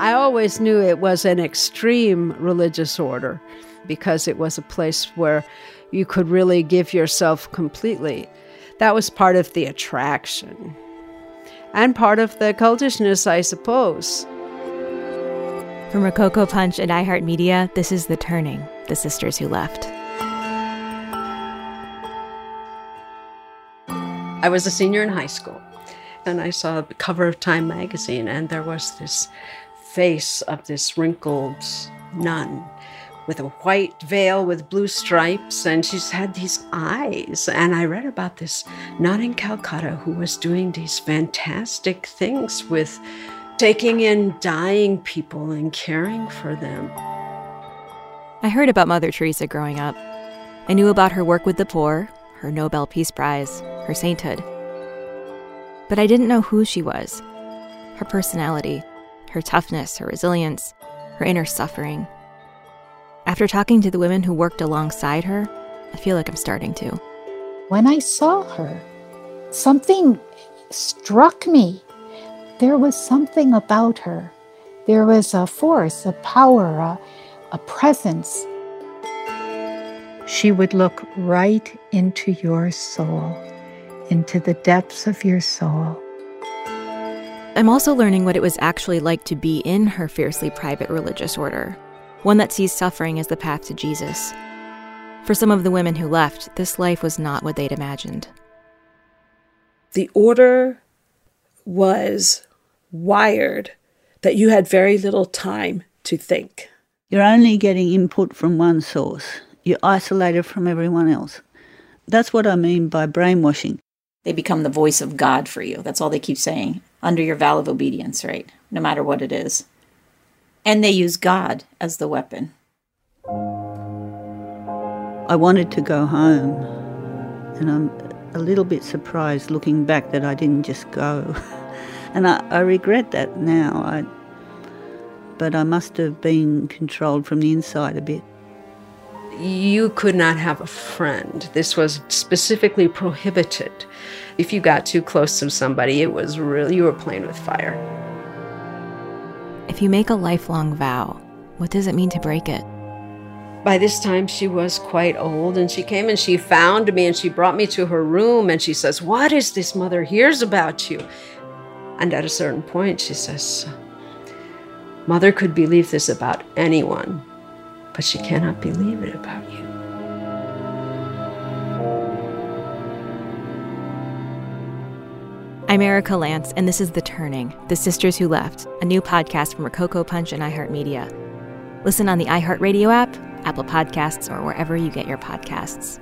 I always knew it was an extreme religious order because it was a place where you could really give yourself completely. That was part of the attraction and part of the cultishness, I suppose. From Rococo Punch and iHeartMedia, this is The Turning, The Sisters Who Left. I was a senior in high school, and I saw the cover of Time magazine, and there was this face of this wrinkled nun with a white veil with blue stripes, and she's had these eyes. And I read about this nun in Calcutta who was doing these fantastic things with taking in dying people and caring for them. I heard about Mother Teresa growing up. I knew about her work with the poor, her Nobel Peace Prize, her sainthood. But I didn't know who she was her personality, her toughness, her resilience, her inner suffering. After talking to the women who worked alongside her, I feel like I'm starting to. When I saw her, something struck me. There was something about her. There was a force, a power, a, a presence. She would look right into your soul, into the depths of your soul. I'm also learning what it was actually like to be in her fiercely private religious order, one that sees suffering as the path to Jesus. For some of the women who left, this life was not what they'd imagined. The order was wired that you had very little time to think. You're only getting input from one source. You're isolated from everyone else. That's what I mean by brainwashing. They become the voice of God for you. That's all they keep saying. Under your vow of obedience, right? No matter what it is. And they use God as the weapon. I wanted to go home, and I'm a little bit surprised looking back that I didn't just go. and I, I regret that now. I, but I must have been controlled from the inside a bit you could not have a friend. This was specifically prohibited. If you got too close to somebody, it was really, you were playing with fire. If you make a lifelong vow, what does it mean to break it? By this time, she was quite old, and she came and she found me and she brought me to her room and she says, What is this mother hears about you? And at a certain point, she says, Mother could believe this about anyone, but she cannot believe it about you. I'm Erika Lantz, and this is The Turning The Sisters Who Left, a new podcast from Rococo Punch and iHeartMedia. Listen on the iHeartRadio app, Apple Podcasts, or wherever you get your podcasts.